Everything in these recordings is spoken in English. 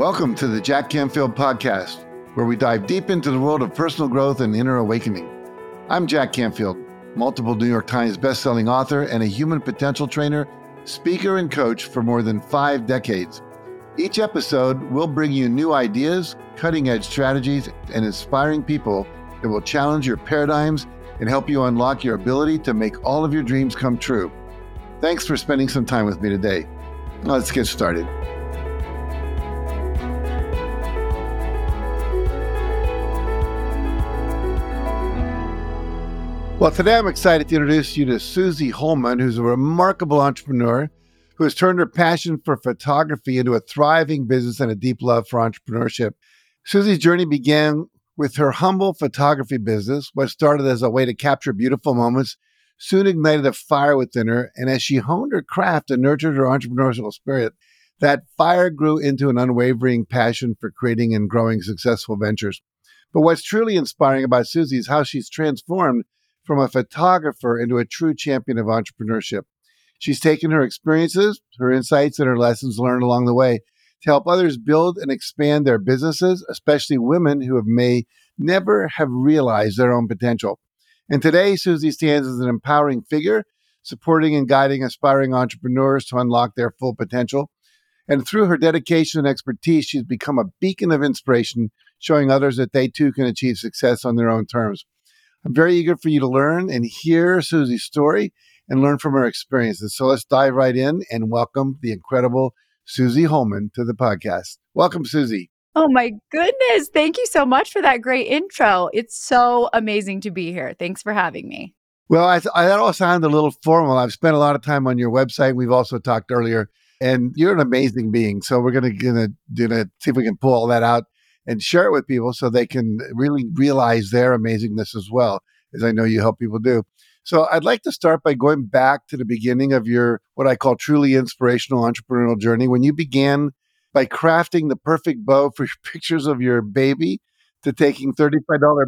Welcome to the Jack Canfield Podcast, where we dive deep into the world of personal growth and inner awakening. I'm Jack Canfield, multiple New York Times bestselling author and a human potential trainer, speaker, and coach for more than five decades. Each episode will bring you new ideas, cutting edge strategies, and inspiring people that will challenge your paradigms and help you unlock your ability to make all of your dreams come true. Thanks for spending some time with me today. Let's get started. Well, today I'm excited to introduce you to Suzy Holman, who's a remarkable entrepreneur who has turned her passion for photography into a thriving business and a deep love for entrepreneurship. Suzy's journey began with her humble photography business. What started as a way to capture beautiful moments soon ignited a fire within her. And as she honed her craft and nurtured her entrepreneurial spirit, that fire grew into an unwavering passion for creating and growing successful ventures. But what's truly inspiring about Suzy is how she's transformed from a photographer into a true champion of entrepreneurship. She's taken her experiences, her insights, and her lessons learned along the way to help others build and expand their businesses, especially women who have may never have realized their own potential. And today, Suzy stands as an empowering figure, supporting and guiding aspiring entrepreneurs to unlock their full potential. And through her dedication and expertise, she's become a beacon of inspiration, showing others that they too can achieve success on their own terms. I'm very eager for you to learn and hear Suzy's story and learn from her experiences. So let's dive right in and welcome the incredible Suzy Holman to the podcast. Welcome, Suzy. Oh my goodness. Thank you so much for that great intro. It's so amazing to be here. Thanks for having me. Well, I, I, that all sounded a little formal. I've spent a lot of time on your website. We've also talked earlier, and you're an amazing being. So we're gonna gonna, gonna see if we can pull all that out and share it with people so they can really realize their amazingness as well, as I know you help people do. So I'd like to start by going back to the beginning of your what I call truly inspirational entrepreneurial journey when you began by crafting the perfect bow for pictures of your baby to taking $35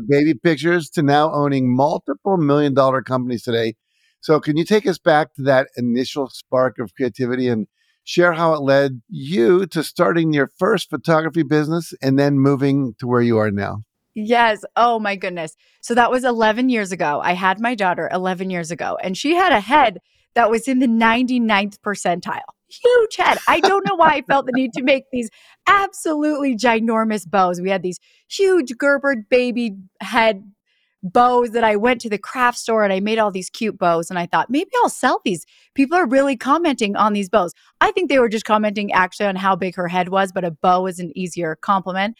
baby pictures to now owning multiple million dollar companies today. So can you take us back to that initial spark of creativity and share how it led you to starting your first photography business and then moving to where you are now? Yes. Oh my goodness. So that was 11 years ago. I had my daughter 11 years ago, and she had a head that was in the 99th percentile. Huge head. I don't know why I felt the need to make these absolutely ginormous bows. We had these huge Gerber baby head bows that I went to the craft store and I made all these cute bows. And I thought, maybe I'll sell these. People are really commenting on these bows. I think they were just commenting actually on how big her head was, but a bow is an easier compliment.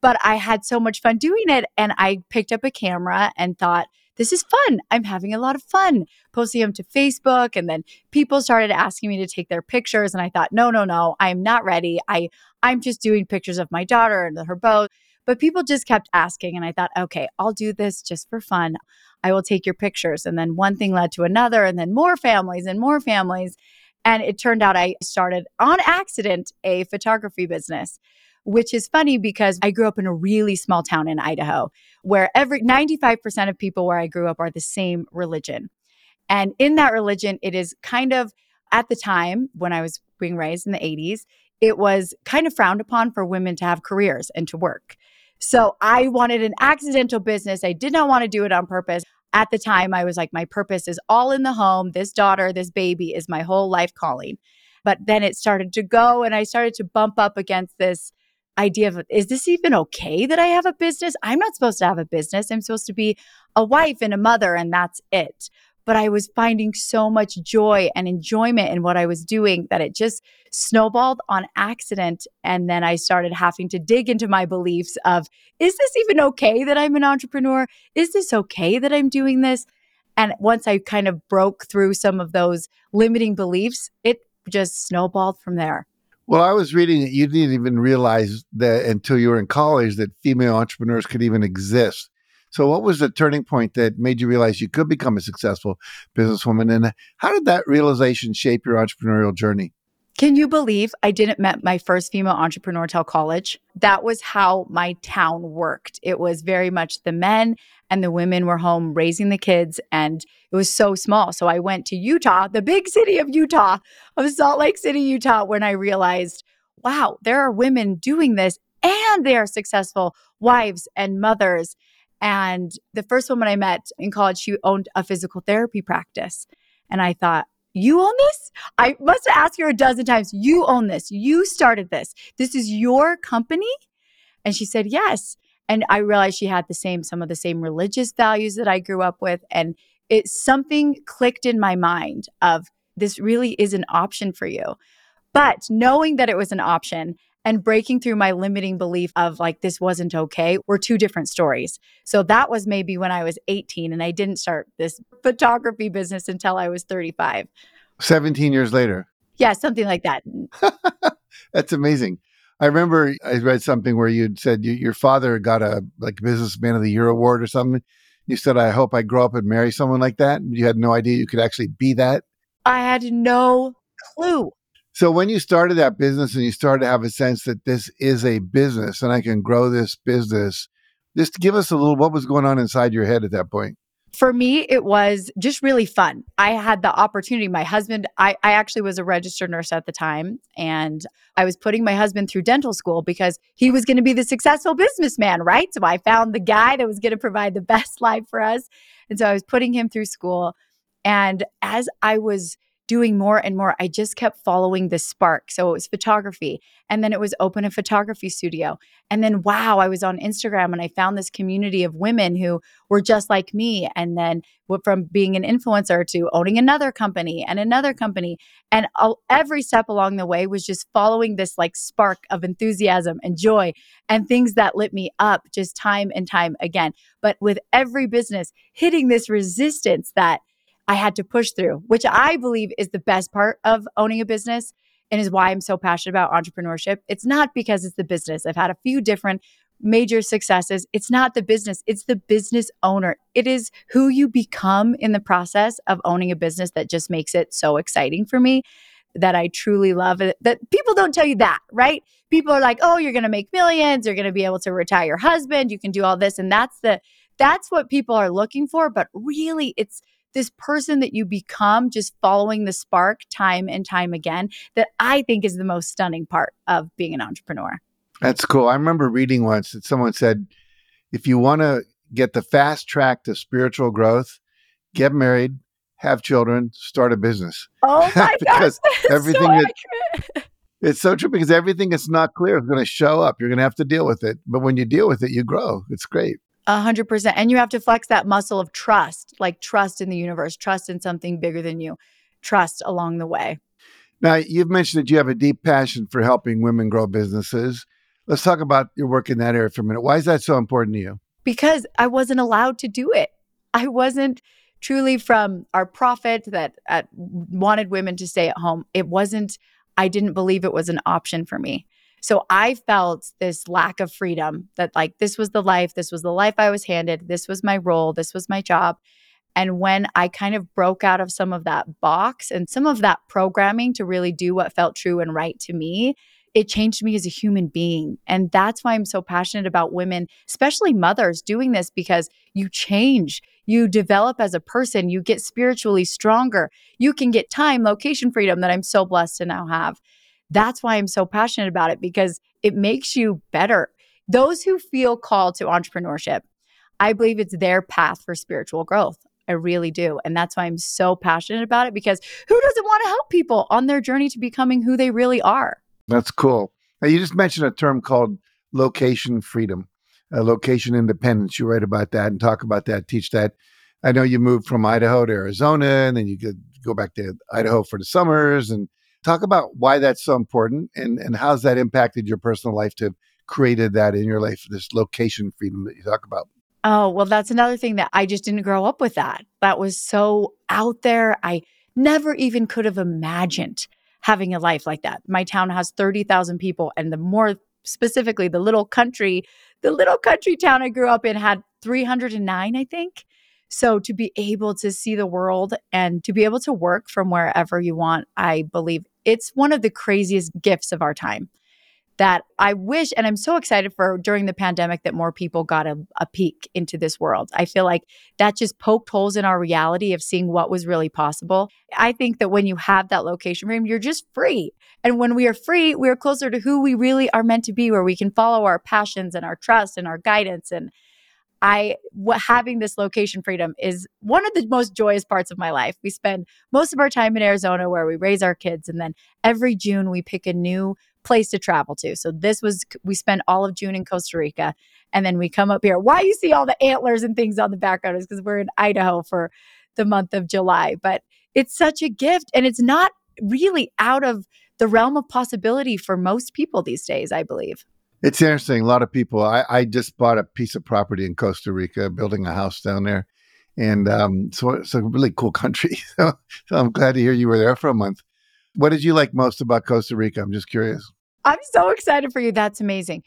But I had so much fun doing it. And I picked up a camera and thought, this is fun. I'm having a lot of fun posting them to Facebook. And then people started asking me to take their pictures. And I thought, no, no, no, I'm not ready. I I'm just doing pictures of my daughter and her bow. But people just kept asking. And I thought, okay, I'll do this just for fun. I will take your pictures. And then one thing led to another, and then more families and more families. And it turned out I started on accident a photography business which is funny because I grew up in a really small town in Idaho where every 95% of people where I grew up are the same religion. And in that religion, it is kind of at the time when I was being raised in the 80s, it was kind of frowned upon for women to have careers and to work. So I wanted an accidental business. I did not want to do it on purpose. At the time, I was like, my purpose is all in the home. This daughter, this baby is my whole life calling. But then it started to go, and I started to bump up against this idea of is this even okay that I have a business? I'm not supposed to have a business. I'm supposed to be a wife and a mother, and that's it. But I was finding so much joy and enjoyment in what I was doing that it just snowballed on accident. And then I started having to dig into my beliefs of is this even okay that I'm an entrepreneur? Is this okay that I'm doing this? And once I kind of broke through some of those limiting beliefs, it just snowballed from there. Well, I was reading that you didn't even realize that until you were in college that female entrepreneurs could even exist. So, what was the turning point that made you realize you could become a successful businesswoman? And how did that realization shape your entrepreneurial journey? Can you believe I didn't met my first female entrepreneur till college? That was how my town worked. It was very much the men and the women were home raising the kids and it was so small. So I went to Utah, the big city of Utah, of Salt Lake City, Utah, when I realized, wow, there are women doing this and they are successful wives and mothers. And the first woman I met in college, she owned a physical therapy practice. And I thought, you own this? I must have asked her a dozen times, you own this. You started this. This is your company? And she said, yes. And I realized she had the same, some of the same religious values that I grew up with. And it something clicked in my mind of this really is an option for you. But knowing that it was an option and breaking through my limiting belief of like this wasn't okay were two different stories. So that was maybe when I was 18 and I didn't start this photography business until I was 35. 17 years later. Yeah, something like that. That's amazing. I remember I read something where you'd said you, your father got a like businessman of the year award or something. You said, "I hope I grow up and marry someone like that." You had no idea you could actually be that. I had no clue. So when you started that business and you started to have a sense that this is a business and I can grow this business, just give us a little what was going on inside your head at that point for me, it was just really fun. I had the opportunity. My husband, I, I actually was a registered nurse at the time, and I was putting my husband through dental school because he was going to be the successful businessman, right? So I found the guy that was going to provide the best life for us. And so I was putting him through school. And as I was doing more and more. I just kept following this spark. So it was photography. And then it was open a photography studio. And then, wow, I was on Instagram and I found this community of women who were just like me. And then from being an influencer to owning another company and another company. And I'll, every step along the way was just following this like spark of enthusiasm and joy and things that lit me up just time and time again. But with every business hitting this resistance that I had to push through, which I believe is the best part of owning a business and is why I'm so passionate about entrepreneurship. It's not because it's the business. I've had a few different major successes. It's not the business, it's the business owner. It is who you become in the process of owning a business that just makes it so exciting for me that I truly love it. That people don't tell you that, right? People are like, "Oh, you're going to make millions, you're going to be able to retire your husband, you can do all this." And that's the that's what people are looking for, but really it's this person that you become just following the spark time and time again that I think is the most stunning part of being an entrepreneur. That's cool. I remember reading once that someone said, if you want to get the fast track to spiritual growth, get married, have children, start a business. Oh my because gosh, everything so that, it's so true because everything that's not clear is going to show up. You're going to have to deal with it. But when you deal with it, you grow. It's great. A hundred percent. And you have to flex that muscle of trust, like trust in the universe, trust in something bigger than you, trust along the way. Now, you've mentioned that you have a deep passion for helping women grow businesses. Let's talk about your work in that area for a minute. Why is that so important to you? Because I wasn't allowed to do it. I wasn't truly from our prophet that uh, wanted women to stay at home. It wasn't, I didn't believe it was an option for me. So I felt this lack of freedom that, like, this was the life, this was the life I was handed, this was my role, this was my job. And when I kind of broke out of some of that box and some of that programming to really do what felt true and right to me, it changed me as a human being. And that's why I'm so passionate about women, especially mothers, doing this because you change, you develop as a person, you get spiritually stronger, you can get time, location freedom that I'm so blessed to now have. That's why I'm so passionate about it because it makes you better. Those who feel called to entrepreneurship, I believe it's their path for spiritual growth. I really do. And that's why I'm so passionate about it because who doesn't want to help people on their journey to becoming who they really are? That's cool. Now, you just mentioned a term called location freedom, uh, location independence. You write about that and talk about that, teach that. I know you moved from Idaho to Arizona and then you could go back to Idaho for the summers and Talk about why that's so important and, and how's that impacted your personal life to created that in your life, this location freedom that you talk about. Oh, well, that's another thing that I just didn't grow up with that. That was so out there. I never even could have imagined having a life like that. My town has 30,000 people, and the more specifically, the little country, the little country town I grew up in had 309, I think. So to be able to see the world and to be able to work from wherever you want, I believe it's one of the craziest gifts of our time. that I wish, and I'm so excited for during the pandemic that more people got a, a peek into this world. I feel like that just poked holes in our reality of seeing what was really possible. I think that when you have that location frame, you're just free. And when we are free, we are closer to who we really are meant to be, where we can follow our passions and our trust and our guidance. And I what, having this location freedom is one of the most joyous parts of my life. We spend most of our time in Arizona where we raise our kids and then every June we pick a new place to travel to. So this was we spent all of June in Costa Rica and then we come up here. Why you see all the antlers and things on the background is because we're in Idaho for the month of July. But it's such a gift and it's not really out of the realm of possibility for most people these days, I believe. It's interesting. A lot of people. I, I just bought a piece of property in Costa Rica, building a house down there, and um, so it's a really cool country. So, so I'm glad to hear you were there for a month. What did you like most about Costa Rica? I'm just curious. I'm so excited for you. That's amazing.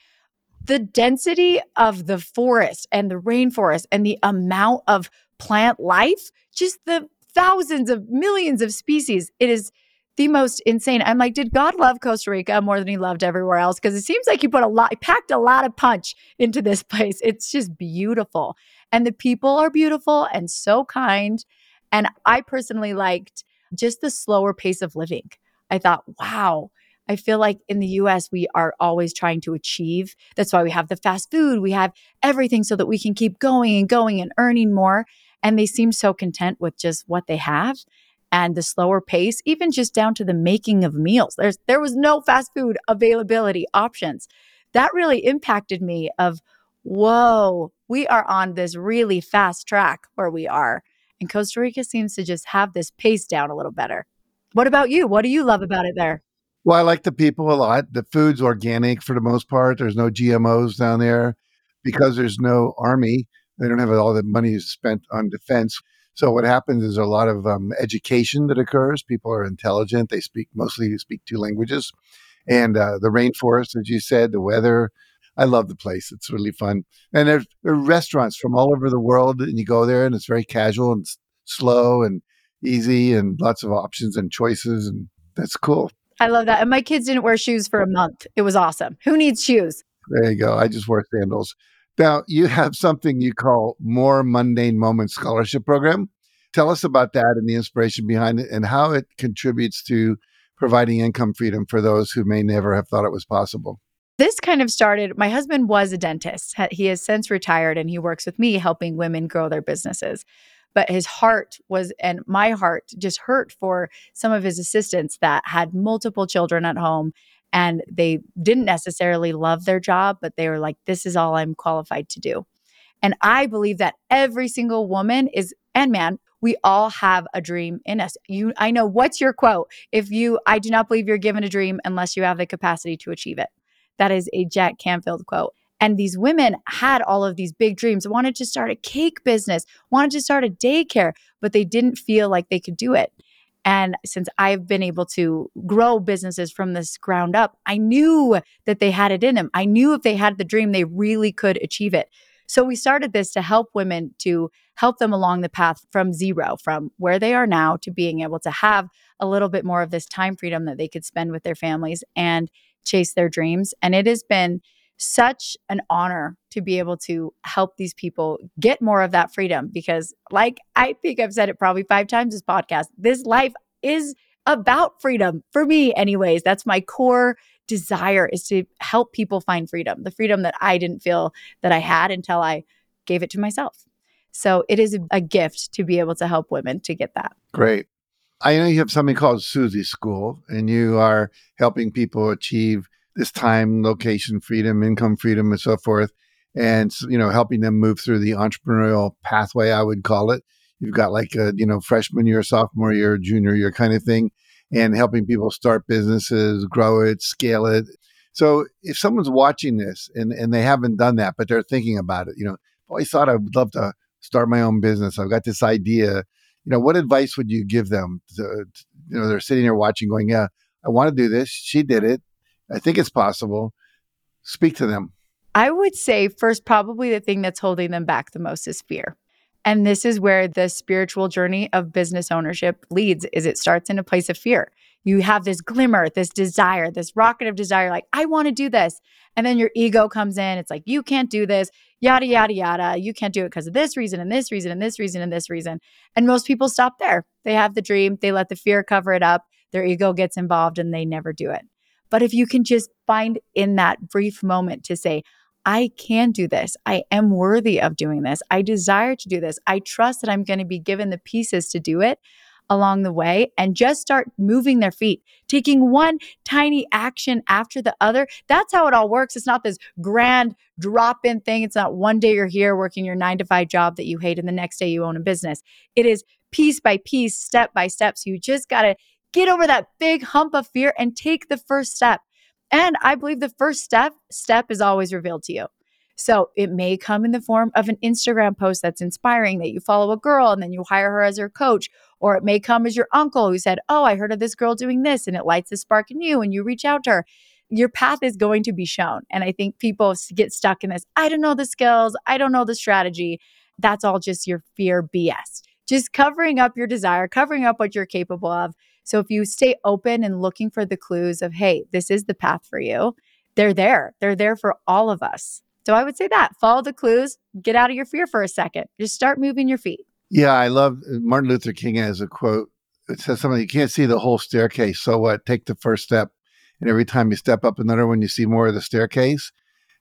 The density of the forest and the rainforest and the amount of plant life, just the thousands of millions of species. It is the most insane. I'm like, did God love Costa Rica more than he loved everywhere else? Because it seems like he put a lot, packed a lot of punch into this place. It's just beautiful. And the people are beautiful and so kind. And I personally liked just the slower pace of living. I thought, wow, I feel like in the US, we are always trying to achieve. That's why we have the fast food, we have everything so that we can keep going and going and earning more. And they seem so content with just what they have and the slower pace, even just down to the making of meals. There's there was no fast food availability options. That really impacted me of whoa, we are on this really fast track where we are. And Costa Rica seems to just have this pace down a little better. What about you? What do you love about it there? Well, I like the people a lot. The food's organic for the most part. There's no GMOs down there because there's no army. They don't have all the money spent on defense. So what happens is a lot of um, education that occurs. People are intelligent. They speak mostly speak two languages, and uh, the rainforest, as you said, the weather. I love the place. It's really fun, and there's, there are restaurants from all over the world, and you go there, and it's very casual and slow and easy, and lots of options and choices, and that's cool. I love that. And my kids didn't wear shoes for a month. It was awesome. Who needs shoes? There you go. I just wear sandals. Now, you have something you call More Mundane Moments Scholarship Program. Tell us about that and the inspiration behind it and how it contributes to providing income freedom for those who may never have thought it was possible. This kind of started. My husband was a dentist. He has since retired and he works with me helping women grow their businesses. But his heart was, and my heart just hurt for some of his assistants that had multiple children at home and they didn't necessarily love their job, but they were like, this is all I'm qualified to do. And I believe that every single woman is, and man, we all have a dream in us. You, I know what's your quote. If you, I do not believe you're given a dream unless you have the capacity to achieve it. That is a Jack Canfield quote. And these women had all of these big dreams, wanted to start a cake business, wanted to start a daycare, but they didn't feel like they could do it. And since I've been able to grow businesses from this ground up, I knew that they had it in them. I knew if they had the dream, they really could achieve it. So we started this to help women to help them along the path from zero, from where they are now to being able to have a little bit more of this time freedom that they could spend with their families and chase their dreams. And it has been such an honor to be able to help these people get more of that freedom because like I think I've said it probably 5 times this podcast this life is about freedom for me anyways. That's my core desire is to help people find freedom the freedom that I didn't feel that I had until I gave it to myself. So it is a gift to be able to help women to get that. Great. I know you have something called Suzy School and you are helping people achieve this time, location freedom, income freedom, and so forth. And, you know, helping them move through the entrepreneurial pathway, I would call it. You've got like a, you know, freshman year, sophomore year, junior year kind of thing, and helping people start businesses, grow it, scale it. So if someone's watching this and, and they haven't done that, but they're thinking about it, you know, I always thought I would love to start my own business. I've got this idea. You know, what advice would you give them? To, to, you know, they're sitting there watching, going, "Yeah, I want to do this. She did it. I think it's possible. Speak to them. I would say first, probably the thing that's holding them back the most is fear. And this is where the spiritual journey of business ownership leads is it starts in a place of fear. You have this glimmer, this desire, this rocket of desire like I want to do this. And then your ego comes in. It's like you can't do this, yada yada yada. You can't do it because of this reason and this reason and this reason and this reason. And most people stop there. They have the dream, they let the fear cover it up. Their ego gets involved and they never do it. But if you can just find in that brief moment to say, I can do this. I am worthy of doing this. I desire to do this. I trust that I'm going to be given the pieces to do it along the way and just start moving their feet, taking one tiny action after the other. That's how it all works. It's not this grand drop in thing. It's not one day you're here working your nine to five job that you hate and the next day you own a business. It is piece by piece, step by step. So you just got to get over that big hump of fear and take the first step. And I believe the first step step is always revealed to you. So it may come in the form of an Instagram post that's inspiring that you follow a girl and then you hire her as your coach. Or it may come as your uncle who said, Oh, I heard of this girl doing this and it lights a spark in you and you reach out to her. Your path is going to be shown. And I think people get stuck in this I don't know the skills, I don't know the strategy. That's all just your fear BS. Just covering up your desire, covering up what you're capable of so if you stay open and looking for the clues of, hey, this is the path for you, they're there. They're there for all of us. So I would say that follow the clues, get out of your fear for a second, just start moving your feet. Yeah, I love uh, Martin Luther King has a quote. It says something you can't see the whole staircase. So what? Take the first step. And every time you step up another one, you see more of the staircase.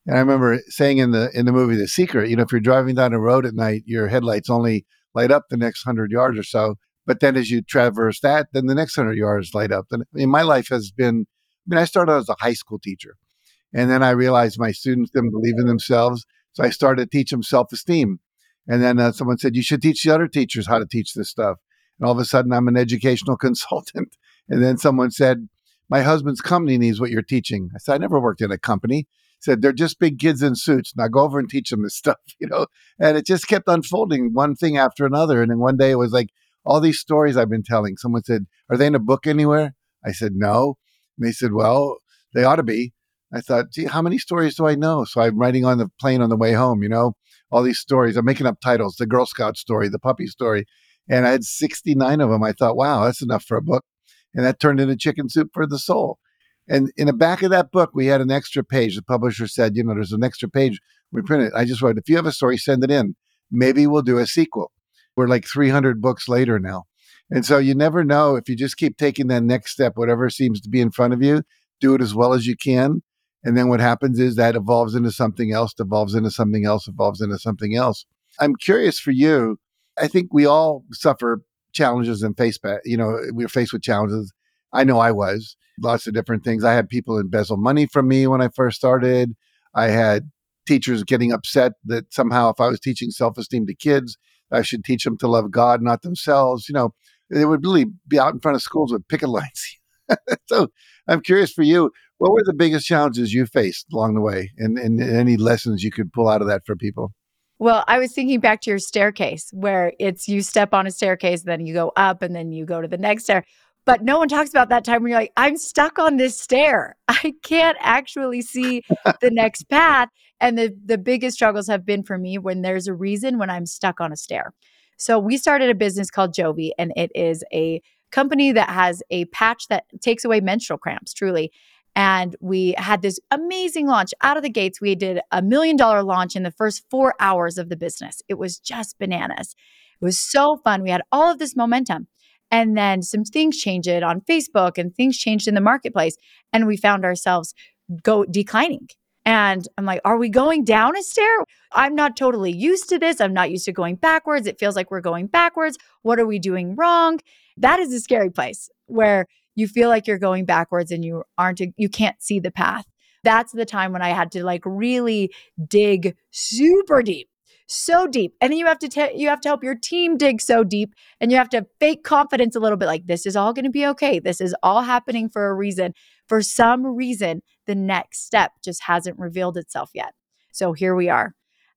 And I remember saying in the in the movie The Secret, you know, if you're driving down a road at night, your headlights only light up the next hundred yards or so. But then as you traverse that, then the next 100 yards light up. And I mean, my life has been, I mean, I started as a high school teacher. And then I realized my students didn't believe in themselves. So I started to teach them self esteem. And then uh, someone said, you should teach the other teachers how to teach this stuff. And all of a sudden, I'm an educational consultant. And then someone said, my husband's company needs what you're teaching. I said, I never worked in a company. said, they're just big kids in suits. Now go over and teach them this stuff, you know? And it just kept unfolding one thing after another. And then one day it was like, all these stories I've been telling. Someone said, Are they in a book anywhere? I said, No. And they said, Well, they ought to be. I thought, gee, how many stories do I know? So I'm writing on the plane on the way home, you know, all these stories. I'm making up titles the Girl Scout story, the puppy story. And I had 69 of them. I thought, wow, that's enough for a book. And that turned into Chicken Soup for the Soul. And in the back of that book, we had an extra page. The publisher said, you know, there's an extra page. We printed it. I just wrote, if you have a story, send it in. Maybe we'll do a sequel. We're like 300 books later now. And so you never know if you just keep taking that next step, whatever seems to be in front of you, do it as well as you can. And then what happens is that evolves into something else, evolves into something else, evolves into something else. I'm curious for you. I think we all suffer challenges and face, you know, we're faced with challenges. I know I was lots of different things. I had people embezzle money from me when I first started. I had teachers getting upset that somehow if I was teaching self esteem to kids, I should teach them to love God, not themselves. You know, they would really be out in front of schools with picket lines. so I'm curious for you, what were the biggest challenges you faced along the way and, and any lessons you could pull out of that for people? Well, I was thinking back to your staircase where it's you step on a staircase, then you go up and then you go to the next stair. But no one talks about that time when you're like, I'm stuck on this stair. I can't actually see the next path. And the, the biggest struggles have been for me when there's a reason when I'm stuck on a stair. So we started a business called Jovi, and it is a company that has a patch that takes away menstrual cramps, truly. And we had this amazing launch out of the gates. We did a million dollar launch in the first four hours of the business. It was just bananas. It was so fun. We had all of this momentum. And then some things changed on Facebook and things changed in the marketplace. And we found ourselves go declining. And I'm like, are we going down a stair? I'm not totally used to this. I'm not used to going backwards. It feels like we're going backwards. What are we doing wrong? That is a scary place where you feel like you're going backwards and you aren't, you can't see the path. That's the time when I had to like really dig super deep so deep and then you have to you have to help your team dig so deep and you have to fake confidence a little bit like this is all going to be okay this is all happening for a reason for some reason the next step just hasn't revealed itself yet so here we are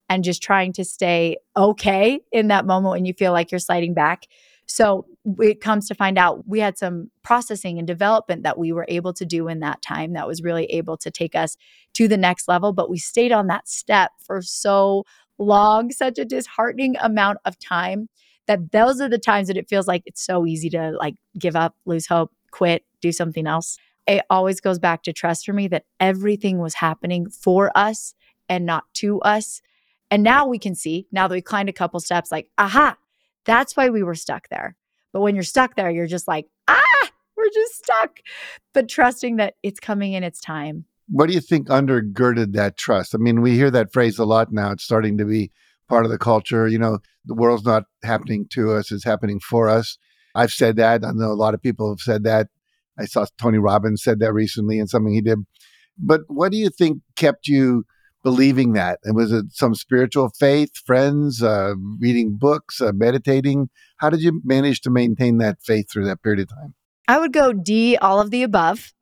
and just trying to stay okay in that moment when you feel like you're sliding back so it comes to find out we had some processing and development that we were able to do in that time that was really able to take us to the next level. But we stayed on that step for so long, such a disheartening amount of time that those are the times that it feels like it's so easy to like give up, lose hope, quit, do something else. It always goes back to trust for me that everything was happening for us and not to us. And now we can see, now that we climbed a couple steps, like, aha, that's why we were stuck there. But when you're stuck there, you're just like, ah, we're just stuck. But trusting that it's coming in its time. What do you think undergirded that trust? I mean, we hear that phrase a lot now. It's starting to be part of the culture. You know, the world's not happening to us, it's happening for us. I've said that. I know a lot of people have said that. I saw Tony Robbins said that recently in something he did. But what do you think kept you believing that? And was it some spiritual faith, friends, uh, reading books, uh, meditating? How did you manage to maintain that faith through that period of time? I would go D, all of the above.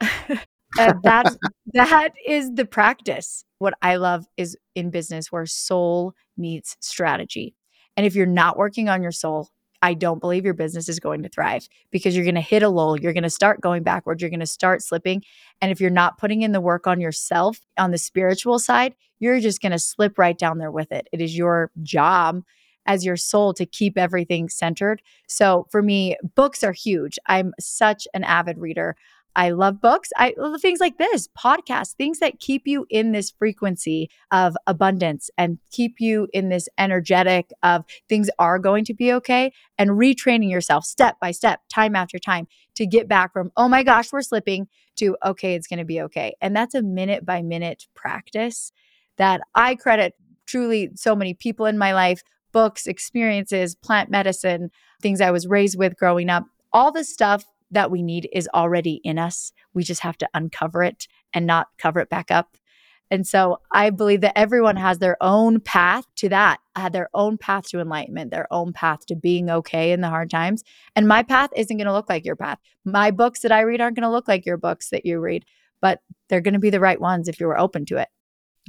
and that that is the practice. What I love is in business where soul meets strategy. And if you're not working on your soul, I don't believe your business is going to thrive because you're going to hit a lull. You're going to start going backwards. You're going to start slipping. And if you're not putting in the work on yourself on the spiritual side, you're just going to slip right down there with it. It is your job as your soul to keep everything centered. So for me, books are huge. I'm such an avid reader. I love books. I love things like this, podcasts, things that keep you in this frequency of abundance and keep you in this energetic of things are going to be okay and retraining yourself step by step, time after time to get back from, oh my gosh, we're slipping to, okay, it's going to be okay. And that's a minute by minute practice that I credit truly so many people in my life, books, experiences, plant medicine, things I was raised with growing up, all this stuff that we need is already in us. We just have to uncover it and not cover it back up. And so I believe that everyone has their own path to that, had their own path to enlightenment, their own path to being okay in the hard times. And my path isn't going to look like your path. My books that I read aren't going to look like your books that you read, but they're going to be the right ones if you were open to it.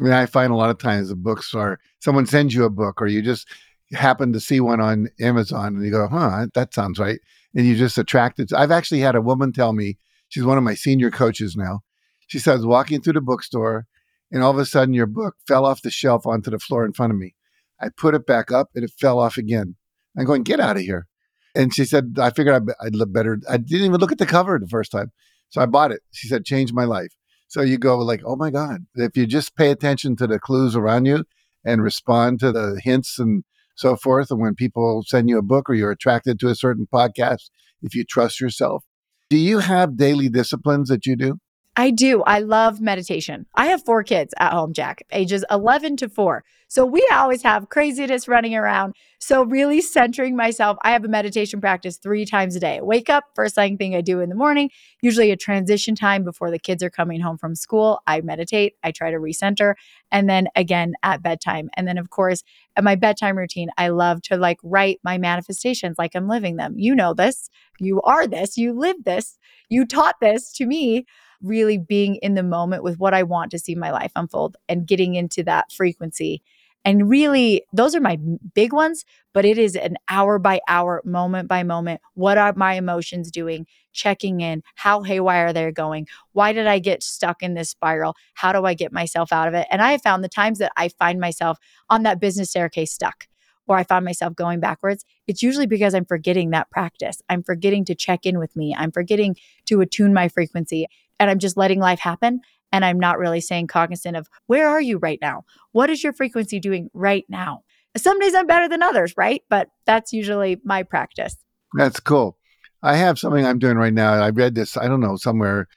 Yeah, I find a lot of times the books are someone sends you a book or you just happen to see one on Amazon and you go, huh, that sounds right and you just attracted. I've actually had a woman tell me she's one of my senior coaches now. She says walking through the bookstore, and all of a sudden your book fell off the shelf onto the floor in front of me. I put it back up, and it fell off again. I'm going, get out of here. And she said, I figured I'd, I'd look better. I didn't even look at the cover the first time, so I bought it. She said, changed my life. So you go like, oh my God! If you just pay attention to the clues around you and respond to the hints and so forth. And when people send you a book or you're attracted to a certain podcast, if you trust yourself, do you have daily disciplines that you do? I do. I love meditation. I have four kids at home, Jack, ages 11 to four. So we always have craziness running around. So, really centering myself, I have a meditation practice three times a day. wake up, first thing I do in the morning, usually a transition time before the kids are coming home from school. I meditate, I try to recenter, and then again at bedtime. And then, of course, at my bedtime routine, I love to like write my manifestations like I'm living them. You know this, you are this, you live this, you taught this to me really being in the moment with what I want to see my life unfold and getting into that frequency. And really, those are my big ones, but it is an hour by hour, moment by moment. What are my emotions doing? Checking in. How haywire are they're going. Why did I get stuck in this spiral? How do I get myself out of it? And I have found the times that I find myself on that business staircase stuck or I find myself going backwards, it's usually because I'm forgetting that practice. I'm forgetting to check in with me. I'm forgetting to attune my frequency and I'm just letting life happen. And I'm not really saying cognizant of where are you right now? What is your frequency doing right now? Some days I'm better than others, right? But that's usually my practice. That's cool. I have something I'm doing right now. I read this, I don't know, somewhere,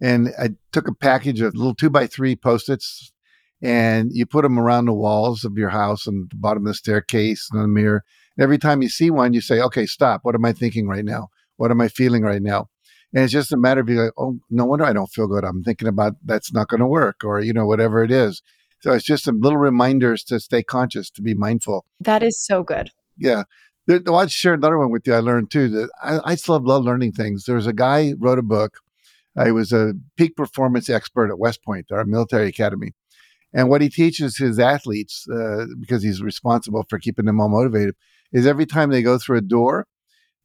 and I took a package of little two by three post its and you put them around the walls of your house and the bottom of the staircase and the mirror. And every time you see one, you say, okay, stop. What am I thinking right now? What am I feeling right now? And it's just a matter of you like, oh, no wonder I don't feel good. I'm thinking about that's not going to work or, you know, whatever it is. So it's just some little reminders to stay conscious, to be mindful. That is so good. Yeah. I'll share another one with you. I learned too that I, I still love learning things. There was a guy wrote a book. Uh, he was a peak performance expert at West Point, our military academy. And what he teaches his athletes, uh, because he's responsible for keeping them all motivated, is every time they go through a door,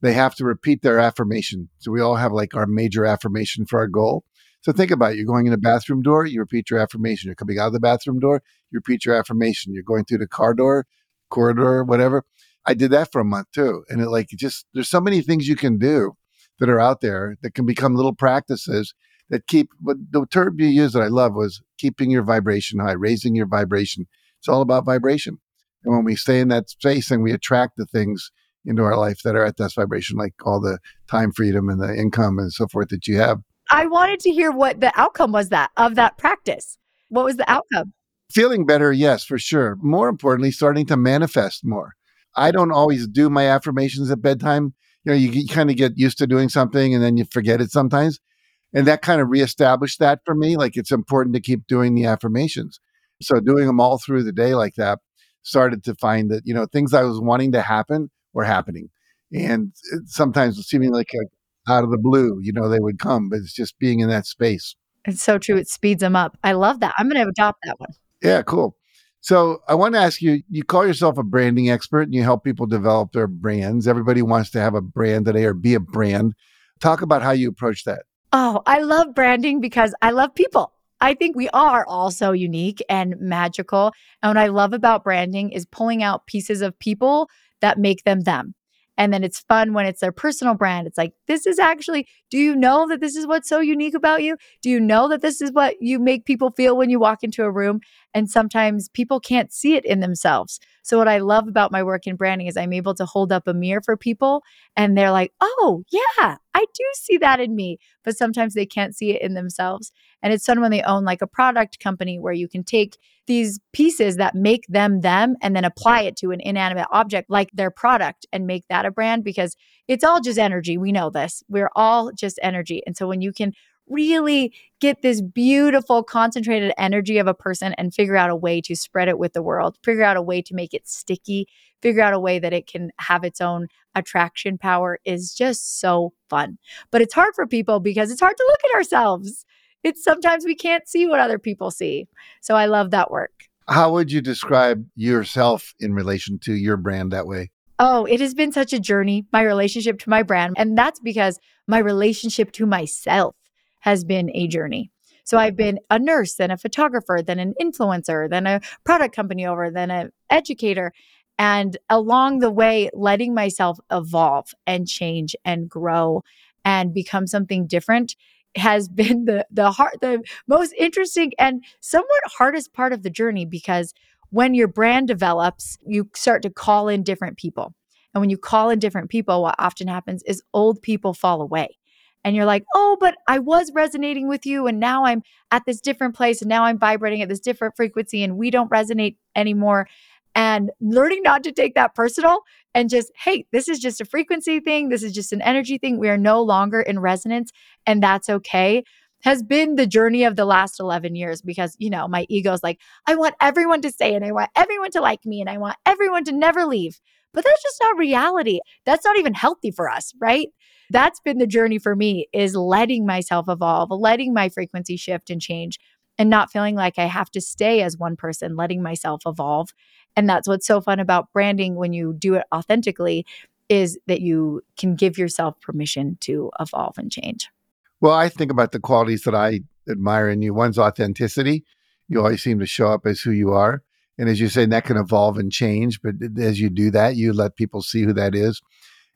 they have to repeat their affirmation. So we all have like our major affirmation for our goal. So think about it. You're going in the bathroom door, you repeat your affirmation. You're coming out of the bathroom door, you repeat your affirmation. You're going through the car door, corridor, whatever. I did that for a month too. And it like just there's so many things you can do that are out there that can become little practices that keep but the term you used that I love was keeping your vibration high, raising your vibration. It's all about vibration. And when we stay in that space and we attract the things into our life that are at that vibration, like all the time freedom and the income and so forth that you have. I wanted to hear what the outcome was that of that practice. What was the uh, outcome? Feeling better, yes, for sure. More importantly, starting to manifest more. I don't always do my affirmations at bedtime. You know, you, you kind of get used to doing something and then you forget it sometimes. And that kind of reestablished that for me. Like it's important to keep doing the affirmations. So doing them all through the day like that started to find that, you know, things I was wanting to happen were happening. And uh, sometimes seeming like a, out of the blue, you know, they would come, but it's just being in that space. It's so true. It speeds them up. I love that. I'm going to adopt that one. Yeah, cool. So I want to ask you, you call yourself a branding expert and you help people develop their brands. Everybody wants to have a brand today or be a brand. Talk about how you approach that. Oh, I love branding because I love people. I think we are all so unique and magical. And what I love about branding is pulling out pieces of people that make them them. And then it's fun when it's their personal brand. It's like, this is actually, do you know that this is what's so unique about you? Do you know that this is what you make people feel when you walk into a room? And sometimes people can't see it in themselves. So, what I love about my work in branding is I'm able to hold up a mirror for people and they're like, oh, yeah, I do see that in me. But sometimes they can't see it in themselves. And it's fun when they own like a product company where you can take these pieces that make them them and then apply it to an inanimate object like their product and make that a brand because it's all just energy. We know this. We're all just energy. And so when you can really get this beautiful concentrated energy of a person and figure out a way to spread it with the world, figure out a way to make it sticky, figure out a way that it can have its own attraction power is just so fun. But it's hard for people because it's hard to look at ourselves it's sometimes we can't see what other people see. So I love that work. How would you describe yourself in relation to your brand that way? Oh, it has been such a journey, my relationship to my brand. And that's because my relationship to myself has been a journey. So I've been a nurse, then a photographer, then an influencer, then a product company over, then an educator. And along the way, letting myself evolve and change and grow and become something different has been the the hard the most interesting and somewhat hardest part of the journey because when your brand develops, you start to call in different people. And when you call in different people, what often happens is old people fall away. And you're like, oh, but I was resonating with you. And now I'm at this different place. And now I'm vibrating at this different frequency. And we don't resonate anymore and learning not to take that personal and just, hey, this is just a frequency thing. This is just an energy thing. We are no longer in resonance, and that's okay. Has been the journey of the last 11 years because, you know, my ego is like, I want everyone to stay and I want everyone to like me and I want everyone to never leave. But that's just not reality. That's not even healthy for us, right? That's been the journey for me is letting myself evolve, letting my frequency shift and change and not feeling like I have to stay as one person, letting myself evolve and that's what's so fun about branding when you do it authentically is that you can give yourself permission to evolve and change. Well, I think about the qualities that I admire in you. One's authenticity. You always seem to show up as who you are. And as you say, that can evolve and change. But as you do that, you let people see who that is.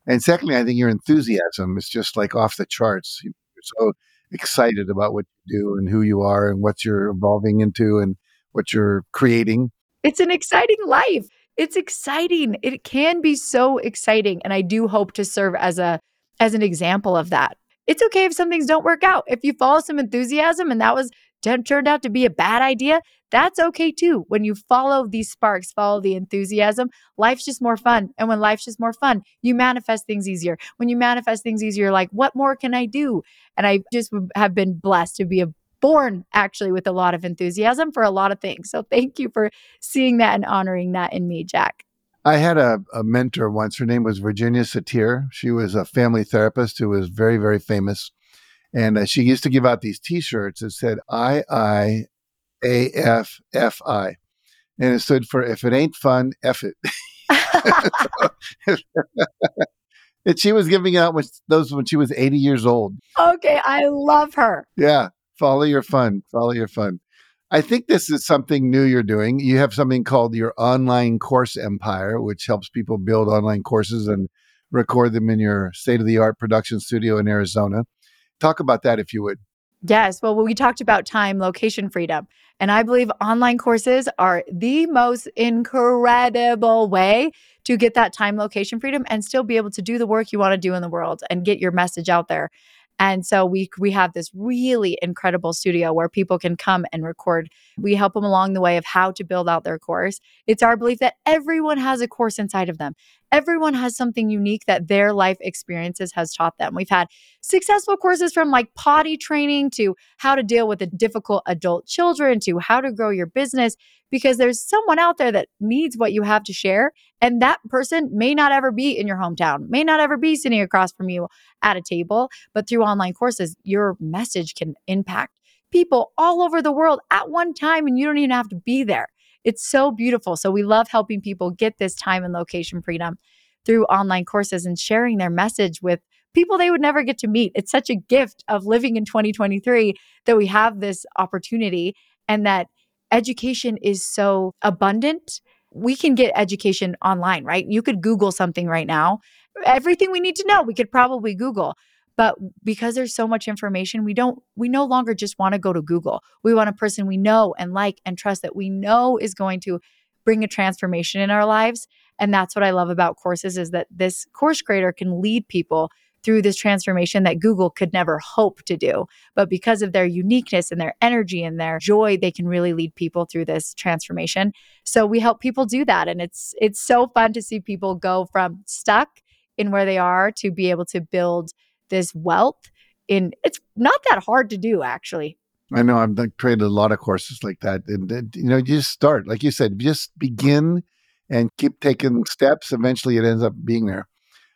And secondly, I think your enthusiasm is just like off the charts. You're so excited about what you do and who you are and what you're evolving into and what you're creating. It's an exciting life. It's exciting. It can be so exciting and I do hope to serve as a as an example of that. It's okay if some things don't work out. If you follow some enthusiasm and that was turned out to be a bad idea, that's okay too. When you follow these sparks, follow the enthusiasm, life's just more fun. And when life's just more fun, you manifest things easier. When you manifest things easier, like, what more can I do? And I just have been blessed to be a born actually with a lot of enthusiasm for a lot of things. So thank you for seeing that and honoring that in me, Jack. I had a, a mentor once. Her name was Virginia Satir. She was a family therapist who was very, very famous. And uh, she used to give out these t shirts that said I I A F F I. And it stood for if it ain't fun, F it. and she was giving out those when she was 80 years old. Okay, I love her. Yeah. Follow your fun. Follow your fun. I think this is something new you're doing. You have something called your online course empire, which helps people build online courses and record them in your state of the art production studio in Arizona. Talk about that if you would. Yes. Well, we talked about time, location freedom. And I believe online courses are the most incredible way to get that time, location freedom and still be able to do the work you want to do in the world and get your message out there. And so we we have this really incredible studio where people can come and record. We help them along the way of how to build out their course. It's our belief that everyone has a course inside of them. Everyone has something unique that their life experiences has taught them. We've had successful courses from like potty training to how to deal with the difficult adult children to how to grow your business because there's someone out there that needs what you have to share. And that person may not ever be in your hometown, may not ever be sitting across from you at a table, but through online courses, your message can impact people all over the world at one time and you don't even have to be there. It's so beautiful. So we love helping people get this time and location freedom through online courses and sharing their message with people they would never get to meet. It's such a gift of living in 2023 that we have this opportunity and that education is so abundant. We can get education online, right? You could Google something right now. Everything we need to know, we could probably Google. But because there's so much information, we don't, we no longer just want to go to Google. We want a person we know and like and trust that we know is going to bring a transformation in our lives. And that's what I love about courses is that this course creator can lead people through this transformation that Google could never hope to do. But because of their uniqueness and their energy and their joy, they can really lead people through this transformation. So we help people do that and it's it's so fun to see people go from stuck in where they are to be able to build this wealth in it's not that hard to do actually. I know I've created a lot of courses like that and, and you know you just start like you said just begin and keep taking steps eventually it ends up being there.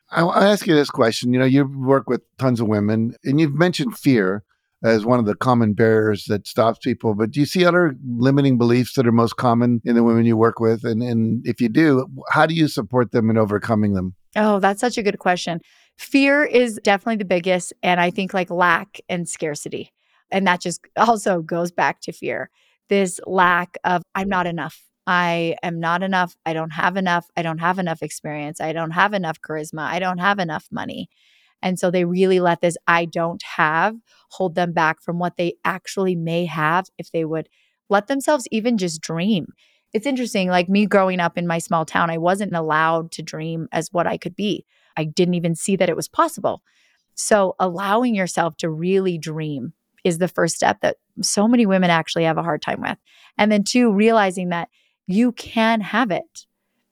I'll ask you this question. You know, you work with tons of women, and you've mentioned fear as one of the common barriers that stops people. But do you see other limiting beliefs that are most common in the women you work with? And, and if you do, how do you support them in overcoming them? Oh, that's such a good question. Fear is definitely the biggest. And I think like lack and scarcity. And that just also goes back to fear this lack of, I'm not enough. I am not enough. I don't have enough. I don't have enough experience. I don't have enough charisma. I don't have enough money. And so they really let this I don't have hold them back from what they actually may have if they would let themselves even just dream. It's interesting, like me growing up in my small town, I wasn't allowed to dream as what I could be. I didn't even see that it was possible. So allowing yourself to really dream is the first step that so many women actually have a hard time with. And then, two, realizing that you can have it.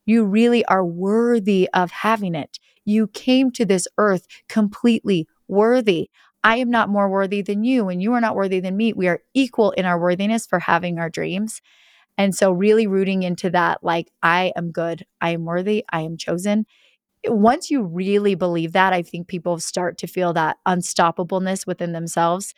You really are worthy of having it. You came to this earth completely worthy. I am not more worthy than you, and you are not worthy than me. We are equal in our worthiness for having our dreams. And so, really rooting into that, like, I am good, I am worthy, I am chosen. Once you really believe that, I think people start to feel that unstoppableness within themselves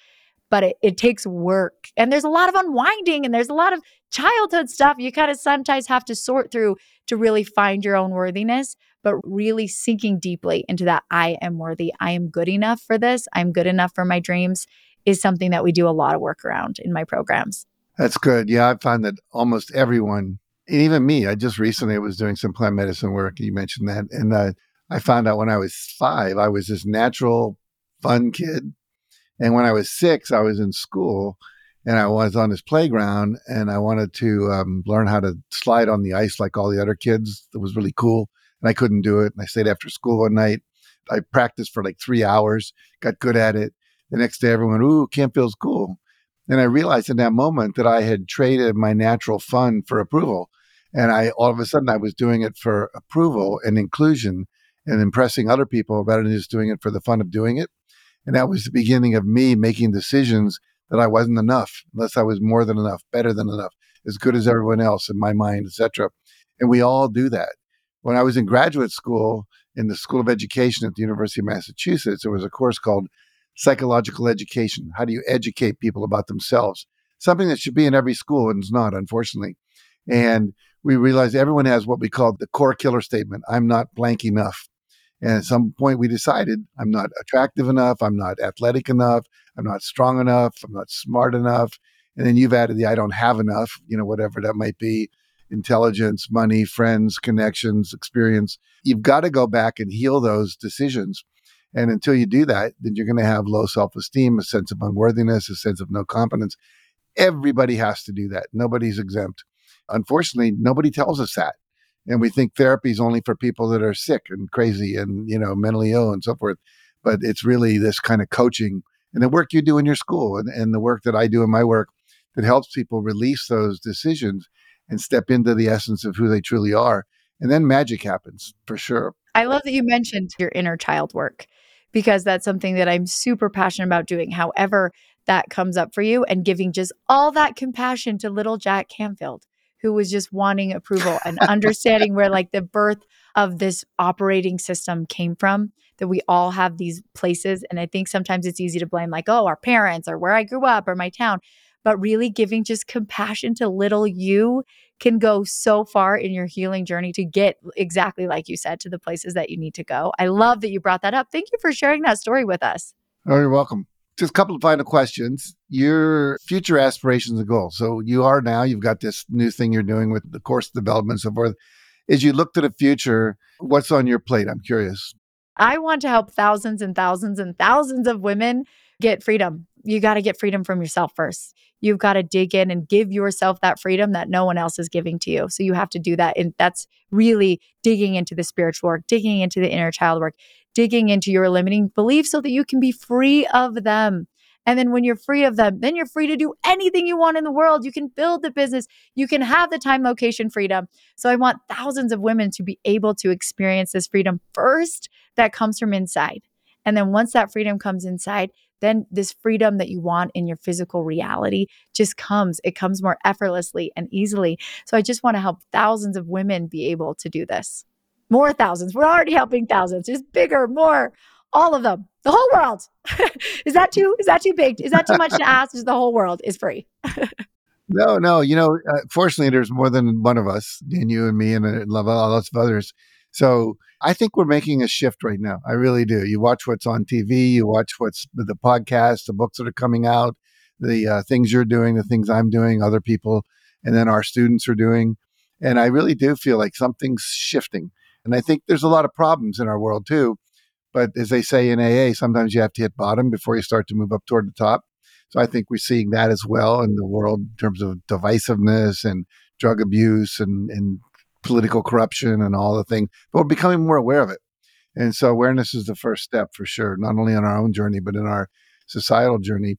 but it, it takes work. And there's a lot of unwinding and there's a lot of childhood stuff you kind of sometimes have to sort through to really find your own worthiness, but really sinking deeply into that I am worthy, I am good enough for this, I'm good enough for my dreams is something that we do a lot of work around in my programs. That's good. Yeah, I find that almost everyone, and even me, I just recently was doing some plant medicine work. You mentioned that. And uh, I found out when I was five, I was this natural, fun kid and when I was six, I was in school and I was on this playground and I wanted to um, learn how to slide on the ice like all the other kids. It was really cool. And I couldn't do it. And I stayed after school one night. I practiced for like three hours, got good at it. The next day, everyone, ooh, Canfield's cool. And I realized in that moment that I had traded my natural fun for approval. And I all of a sudden I was doing it for approval and inclusion and impressing other people rather than just doing it for the fun of doing it. And that was the beginning of me making decisions that I wasn't enough, unless I was more than enough, better than enough, as good as everyone else in my mind, etc. And we all do that. When I was in graduate school in the School of Education at the University of Massachusetts, there was a course called Psychological Education. How do you educate people about themselves? Something that should be in every school and it's not, unfortunately. And we realized everyone has what we call the core killer statement I'm not blank enough. And at some point, we decided I'm not attractive enough. I'm not athletic enough. I'm not strong enough. I'm not smart enough. And then you've added the I don't have enough, you know, whatever that might be intelligence, money, friends, connections, experience. You've got to go back and heal those decisions. And until you do that, then you're going to have low self esteem, a sense of unworthiness, a sense of no competence. Everybody has to do that. Nobody's exempt. Unfortunately, nobody tells us that. And we think therapy is only for people that are sick and crazy and, you know, mentally ill and so forth. But it's really this kind of coaching and the work you do in your school and, and the work that I do in my work that helps people release those decisions and step into the essence of who they truly are. And then magic happens for sure. I love that you mentioned your inner child work because that's something that I'm super passionate about doing. However, that comes up for you and giving just all that compassion to little Jack Canfield, who was just wanting approval and understanding where like the birth of this operating system came from that we all have these places and i think sometimes it's easy to blame like oh our parents or where i grew up or my town but really giving just compassion to little you can go so far in your healing journey to get exactly like you said to the places that you need to go. I love that you brought that up. Thank you for sharing that story with us. Oh, you're welcome. Just a couple of final questions. Your future aspirations and goals. So you are now, you've got this new thing you're doing with the course development and so forth. As you look to the future, what's on your plate? I'm curious. I want to help thousands and thousands and thousands of women get freedom. You got to get freedom from yourself first you've got to dig in and give yourself that freedom that no one else is giving to you. So you have to do that. And that's really digging into the spiritual work, digging into the inner child work, digging into your limiting beliefs so that you can be free of them. And then when you're free of them, then you're free to do anything you want in the world. You can build the business, you can have the time, location freedom. So I want thousands of women to be able to experience this freedom first that comes from inside. And then once that freedom comes inside, then this freedom that you want in your physical reality just comes. It comes more effortlessly and easily. So I just want to help thousands of women be able to do this. More thousands. We're already helping thousands. Just bigger, more, all of them. The whole world. is that too is that too big? Is that too much to ask? Is the whole world is free. no, no. You know, uh, fortunately, there's more than one of us, and you and me, and uh, lots of others. So I think we're making a shift right now. I really do. You watch what's on TV, you watch what's the podcast, the books that are coming out, the uh, things you're doing, the things I'm doing, other people, and then our students are doing. And I really do feel like something's shifting. And I think there's a lot of problems in our world too. But as they say in AA, sometimes you have to hit bottom before you start to move up toward the top. So I think we're seeing that as well in the world in terms of divisiveness and drug abuse and, and political corruption and all the things, but we're becoming more aware of it. And so awareness is the first step for sure, not only on our own journey, but in our societal journey.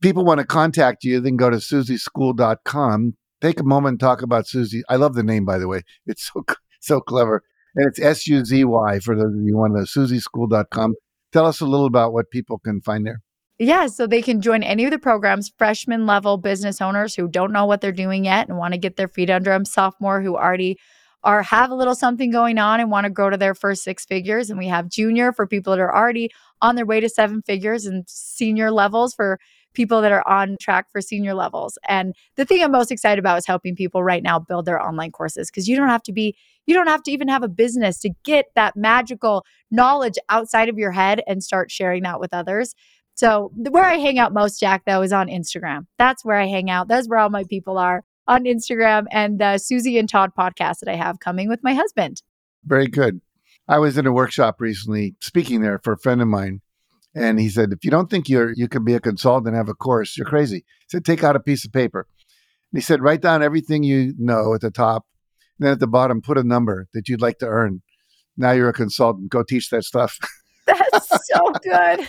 People want to contact you, then go to suzyschool.com. Take a moment and talk about Suzy. I love the name, by the way. It's so so clever. And it's S U Z Y for those of you who want to know suzyschool.com. Tell us a little about what people can find there. Yeah, so they can join any of the programs, freshman level business owners who don't know what they're doing yet and want to get their feet under them, sophomore who already are have a little something going on and want to grow to their first six figures. And we have junior for people that are already on their way to seven figures and senior levels for people that are on track for senior levels. And the thing I'm most excited about is helping people right now build their online courses because you don't have to be, you don't have to even have a business to get that magical knowledge outside of your head and start sharing that with others. So where I hang out most, Jack, though, is on Instagram. That's where I hang out. That's where all my people are on Instagram and the Suzy and Todd podcast that I have coming with my husband. Very good. I was in a workshop recently speaking there for a friend of mine. And he said, if you don't think you're you can be a consultant and have a course, you're crazy. He said, take out a piece of paper. And he said, write down everything you know at the top. And then at the bottom, put a number that you'd like to earn. Now you're a consultant. Go teach that stuff. That's so good.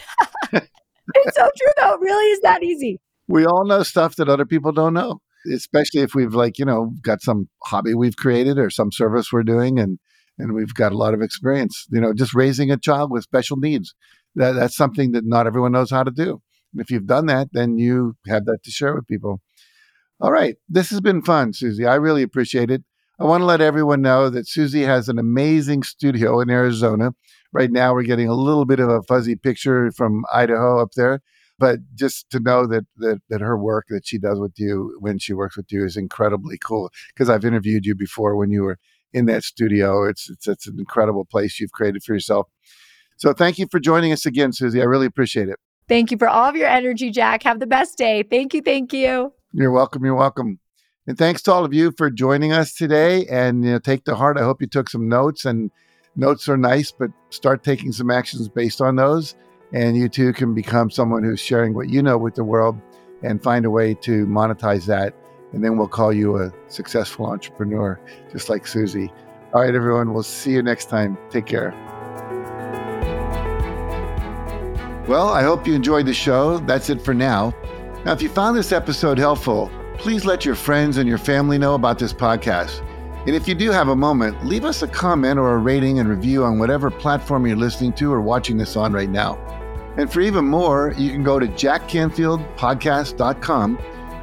it's so true though. It really is that easy. We all know stuff that other people don't know, especially if we've like, you know, got some hobby we've created or some service we're doing and and we've got a lot of experience. You know, just raising a child with special needs. That that's something that not everyone knows how to do. And if you've done that, then you have that to share with people. All right. This has been fun, Suzy. I really appreciate it. I want to let everyone know that Suzy has an amazing studio in Arizona Right now, we're getting a little bit of a fuzzy picture from Idaho up there. But just to know that, that that her work that she does with you when she works with you is incredibly cool. Because I've interviewed you before when you were in that studio. It's, it's it's an incredible place you've created for yourself. So thank you for joining us again, Suzy. I really appreciate it. Thank you for all of your energy, Jack. Have the best day. Thank you. Thank you. You're welcome. You're welcome. And thanks to all of you for joining us today. And you know, take to heart. I hope you took some notes. And notes are nice, but start taking some actions based on those. And you too can become someone who's sharing what you know with the world and find a way to monetize that. And then we'll call you a successful entrepreneur, just like Suzy. All right, everyone. We'll see you next time. Take care. Well, I hope you enjoyed the show. That's it for now. Now, if you found this episode helpful, please let your friends and your family know about this podcast. And if you do have a moment, leave us a comment or a rating and review on whatever platform you're listening to or watching this on right now. And for even more, you can go to jackcanfieldpodcast.com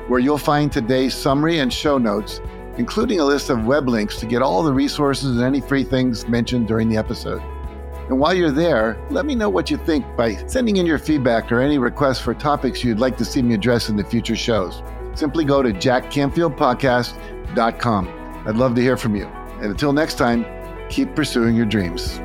where you'll find today's summary and show notes, including a list of web links to get all the resources and any free things mentioned during the episode. And while you're there, let me know what you think by sending in your feedback or any requests for topics you'd like to see me address in the future shows. Simply go to jackcanfieldpodcast.com. I'd love to hear from you. And until next time, keep pursuing your dreams.